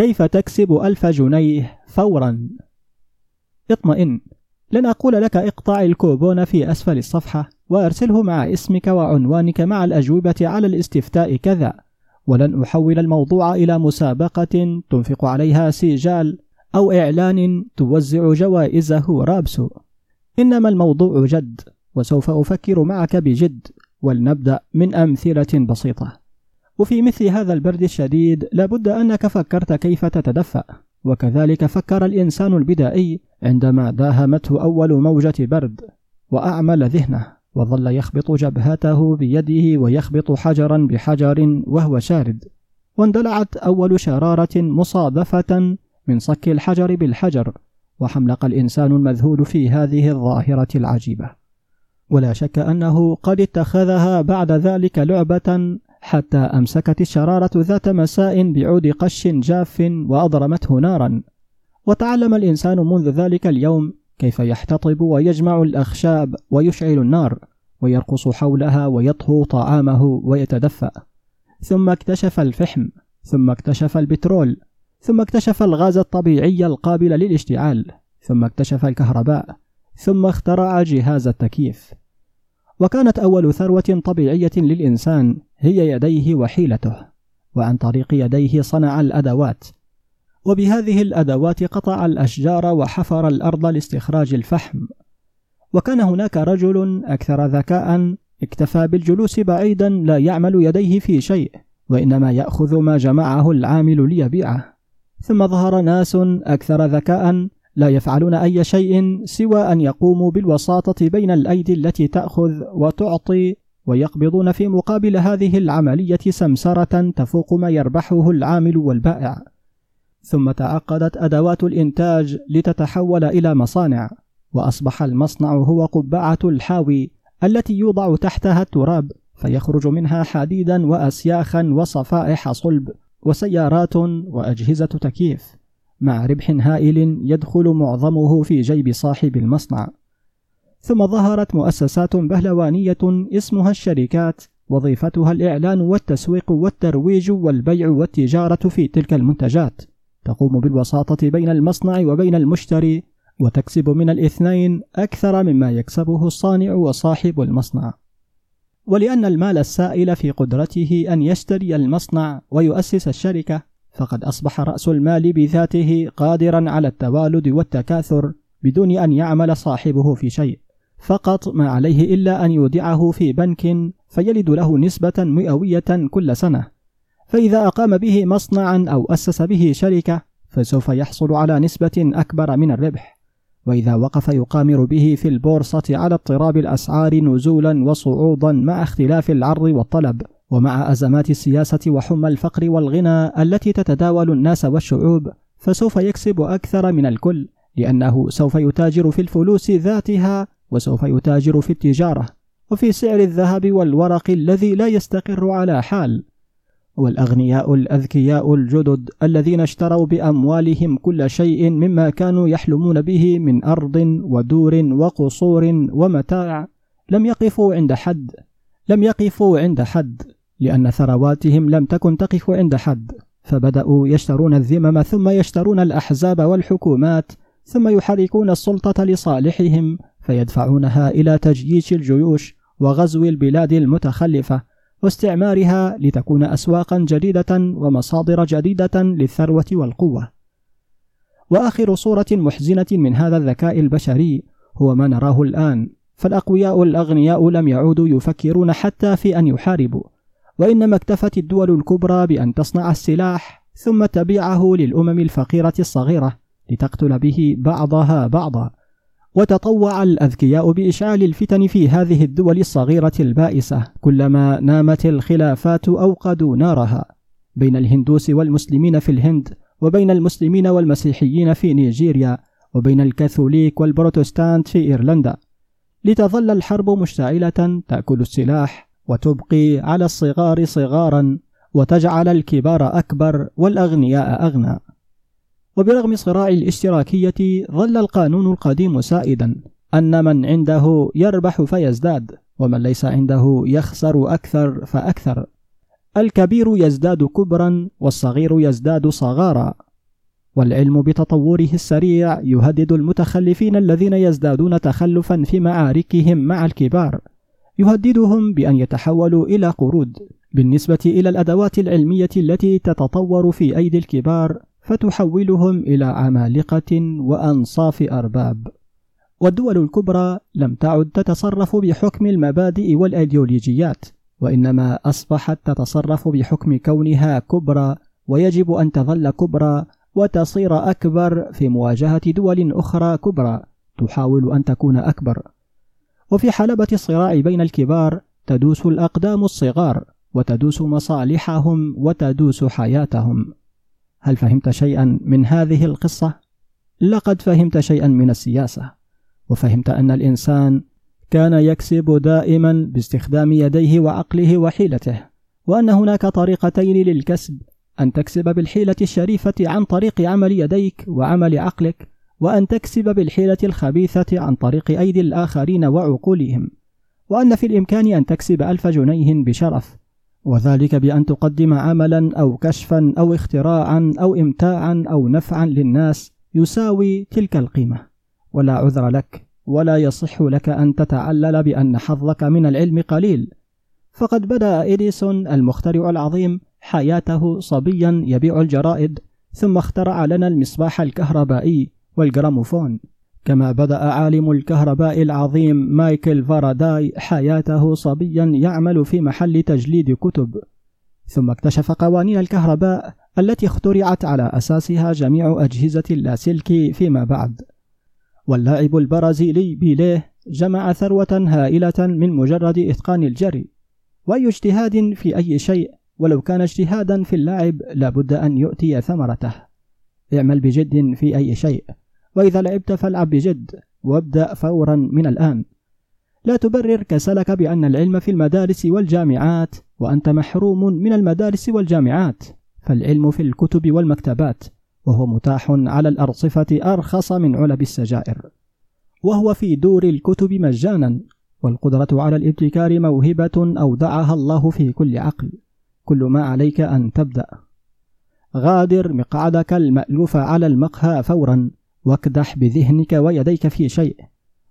كيف تكسب ألف جنيه فورا؟ اطمئن. لن أقول لك اقطع الكوبون في أسفل الصفحة وأرسله مع اسمك وعنوانك مع الأجوبة على الاستفتاء كذا. ولن أحول الموضوع إلى مسابقة تنفق عليها سيجال أو إعلان توزع جوائزه رابسو إنما الموضوع جد وسوف أفكر معك بجد ولنبدأ من أمثلة بسيطة. وفي مثل هذا البرد الشديد لابد أنك فكرت كيف تتدفأ. وكذلك فكر الإنسان البدائي عندما داهمته أول موجة برد وأعمل ذهنه وظل يخبط جبهته بيده ويخبط حجرا بحجر وهو شارد. واندلعت أول شرارة مصادفة من صك الحجر بالحجر وحملق الإنسان المذهول في هذه الظاهرة العجيبة. ولا شك أنه قد اتخذها بعد ذلك لعبة حتى أمسكت الشرارة ذات مساء بعود قش جاف وأضرمته نارا. وتعلم الإنسان منذ ذلك اليوم كيف يحتطب ويجمع الأخشاب ويشعل النار ويرقص حولها ويطهو طعامه ويتدفأ. ثم اكتشف الفحم ثم اكتشف البترول ثم اكتشف الغاز الطبيعي القابل للاشتعال ثم اكتشف الكهرباء ثم اخترع جهاز التكييف. وكانت أول ثروة طبيعية للإنسان هي يديه وحيلته وعن طريق يديه صنع الأدوات. وبهذه الأدوات قطع الأشجار وحفر الأرض لاستخراج الفحم. وكان هناك رجل أكثر ذكاء اكتفى بالجلوس بعيدا لا يعمل يديه في شيء وإنما يأخذ ما جمعه العامل ليبيعه. ثم ظهر ناس أكثر ذكاء لا يفعلون أي شيء سوى أن يقوموا بالوساطة بين الأيدي التي تأخذ وتعطي ويقبضون في مقابل هذه العملية سمسرة تفوق ما يربحه العامل والبائع. ثم تعقدت أدوات الإنتاج لتتحول إلى مصانع وأصبح المصنع هو قبعة الحاوي التي يوضع تحتها التراب فيخرج منها حديدا وأسياخا وصفائح صلب وسيارات وأجهزة تكييف. مع ربح هائل يدخل معظمه في جيب صاحب المصنع. ثم ظهرت مؤسسات بهلوانية اسمها الشركات وظيفتها الإعلان والتسويق والترويج والبيع والتجارة في تلك المنتجات. تقوم بالوساطة بين المصنع وبين المشتري وتكسب من الاثنين أكثر مما يكسبه الصانع وصاحب المصنع. ولأن المال السائل في قدرته أن يشتري المصنع ويؤسس الشركة فقد أصبح رأس المال بذاته قادرا على التوالد والتكاثر بدون أن يعمل صاحبه في شيء فقط ما عليه إلا أن يودعه في بنك فيلد له نسبة مئوية كل سنة. فإذا أقام به مصنعا أو أسس به شركة فسوف يحصل على نسبة أكبر من الربح. وإذا وقف يقامر به في البورصة على اضطراب الأسعار نزولا وصعودا مع اختلاف العرض والطلب. ومع أزمات السياسة وحمى الفقر والغنى التي تتداول الناس والشعوب فسوف يكسب أكثر من الكل لأنه سوف يتاجر في الفلوس ذاتها وسوف يتاجر في التجارة وفي سعر الذهب والورق الذي لا يستقر على حال. والأغنياء الأذكياء الجدد الذين اشتروا بأموالهم كل شيء مما كانوا يحلمون به من أرض ودور وقصور ومتاع لم يقفوا عند حد لم يقفوا عند حد. لأن ثرواتهم لم تكن تقف عند حد فبدأوا يشترون الذمم ثم يشترون الأحزاب والحكومات ثم يحركون السلطة لصالحهم فيدفعونها إلى تجييش الجيوش وغزو البلاد المتخلفة واستعمارها لتكون أسواقا جديدة ومصادر جديدة للثروة والقوة. وآخر صورة محزنة من هذا الذكاء البشري هو ما نراه الآن، فالأقوياء الأغنياء لم يعودوا يفكرون حتى في أن يحاربوا، وإنما اكتفت الدول الكبرى بأن تصنع السلاح ثم تبيعه للأمم الفقيرة الصغيرة لتقتل به بعضها بعضا. وتطوع الأذكياء بإشعال الفتن في هذه الدول الصغيرة البائسة كلما نامت الخلافات أوقدوا نارها. بين الهندوس والمسلمين في الهند وبين المسلمين والمسيحيين في نيجيريا وبين الكاثوليك والبروتستانت في إيرلندا. لتظل الحرب مشتعلة تأكل السلاح وتبقي على الصغار صغارا وتجعل الكبار أكبر والأغنياء أغنى. وبرغم صراع الاشتراكية ظل القانون القديم سائدا أن من عنده يربح فيزداد ومن ليس عنده يخسر أكثر فأكثر. الكبير يزداد كبرا والصغير يزداد صغارا. والعلم بتطوره السريع يهدد المتخلفين الذين يزدادون تخلفا في معاركهم مع الكبار. يهددهم بأن يتحولوا إلى قرود بالنسبة إلى الأدوات العلمية التي تتطور في أيدي الكبار فتحولهم إلى عمالقة وأنصاف أرباب. والدول الكبرى لم تعد تتصرف بحكم المبادئ والأيديولوجيات وإنما أصبحت تتصرف بحكم كونها كبرى ويجب أن تظل كبرى وتصير أكبر في مواجهة دول أخرى كبرى تحاول أن تكون أكبر. وفي حلبة الصراع بين الكبار تدوس الأقدام الصغار وتدوس مصالحهم وتدوس حياتهم هل فهمت شيئا من هذه القصة؟ لقد فهمت شيئا من السياسة وفهمت أن الإنسان كان يكسب دائما باستخدام يديه وعقله وحيلته وأن هناك طريقتين للكسب أن تكسب بالحيلة الشريفة عن طريق عمل يديك وعمل عقلك وأن تكسب بالحيلة الخبيثة عن طريق أيدي الآخرين وعقولهم وأن في الإمكان أن تكسب ألف جنيه بشرف وذلك بأن تقدم عملا أو كشفا أو اختراعا أو إمتاعا أو نفعا للناس يساوي تلك القيمة. ولا عذر لك ولا يصح لك أن تتعلل بأن حظك من العلم قليل. فقد بدأ إديسون المخترع العظيم حياته صبيا يبيع الجرائد ثم اخترع لنا المصباح الكهربائي والجراموفون. كما بدأ عالم الكهرباء العظيم مايكل فاراداي حياته صبيا يعمل في محل تجليد كتب. ثم اكتشف قوانين الكهرباء التي اخترعت على أساسها جميع أجهزة اللاسلكي فيما بعد. واللاعب البرازيلي بيليه جمع ثروة هائلة من مجرد إتقان الجري. وأي اجتهاد في أي شيء ولو كان اجتهادا في اللعب لابد أن يؤتي ثمرته. اعمل بجد في أي شيء. وإذا لعبت فالعب بجد وابدأ فورا من الآن. لا تبرر كسلك بأن العلم في المدارس والجامعات وأنت محروم من المدارس والجامعات. فالعلم في الكتب والمكتبات وهو متاح على الأرصفة أرخص من علب السجائر. وهو في دور الكتب مجانا والقدرة على الابتكار موهبة أودعها الله في كل عقل. كل ما عليك أن تبدأ. غادر مقعدك المألوف على المقهى فورا. واكدح بذهنك ويديك في شيء.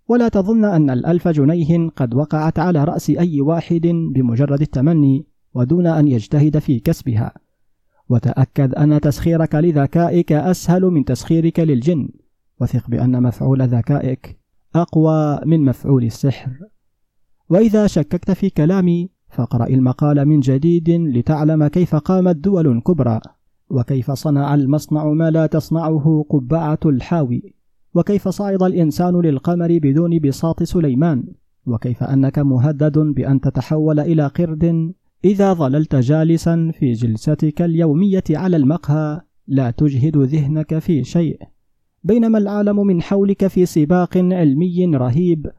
ولا تظن أن الألف جنيه قد وقعت على رأس أي واحد بمجرد التمني ودون أن يجتهد في كسبها. وتأكد أن تسخيرك لذكائك أسهل من تسخيرك للجن. وثق بأن مفعول ذكائك أقوى من مفعول السحر. وإذا شككت في كلامي فاقرأ المقال من جديد لتعلم كيف قامت دول كبرى. وكيف صنع المصنع ما لا تصنعه قبعة الحاوي؟ وكيف صعد الإنسان للقمر بدون بساط سليمان؟ وكيف أنك مهدد بأن تتحول إلى قرد؟ إذا ظللت جالسا في جلستك اليومية على المقهى لا تجهد ذهنك في شيء. بينما العالم من حولك في سباق علمي رهيب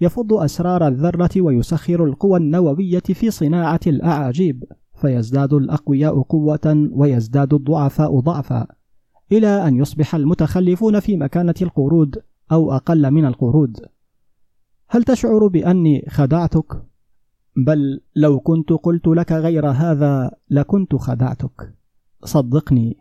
يفض أسرار الذرة ويسخر القوى النووية في صناعة الأعاجيب. فيزداد الأقوياء قوة ويزداد الضعفاء ضعفا. إلى أن يصبح المتخلفون في مكانة القرود أو أقل من القرود. هل تشعر بأني خدعتك؟ بل لو كنت قلت لك غير هذا لكنت خدعتك. صدقني.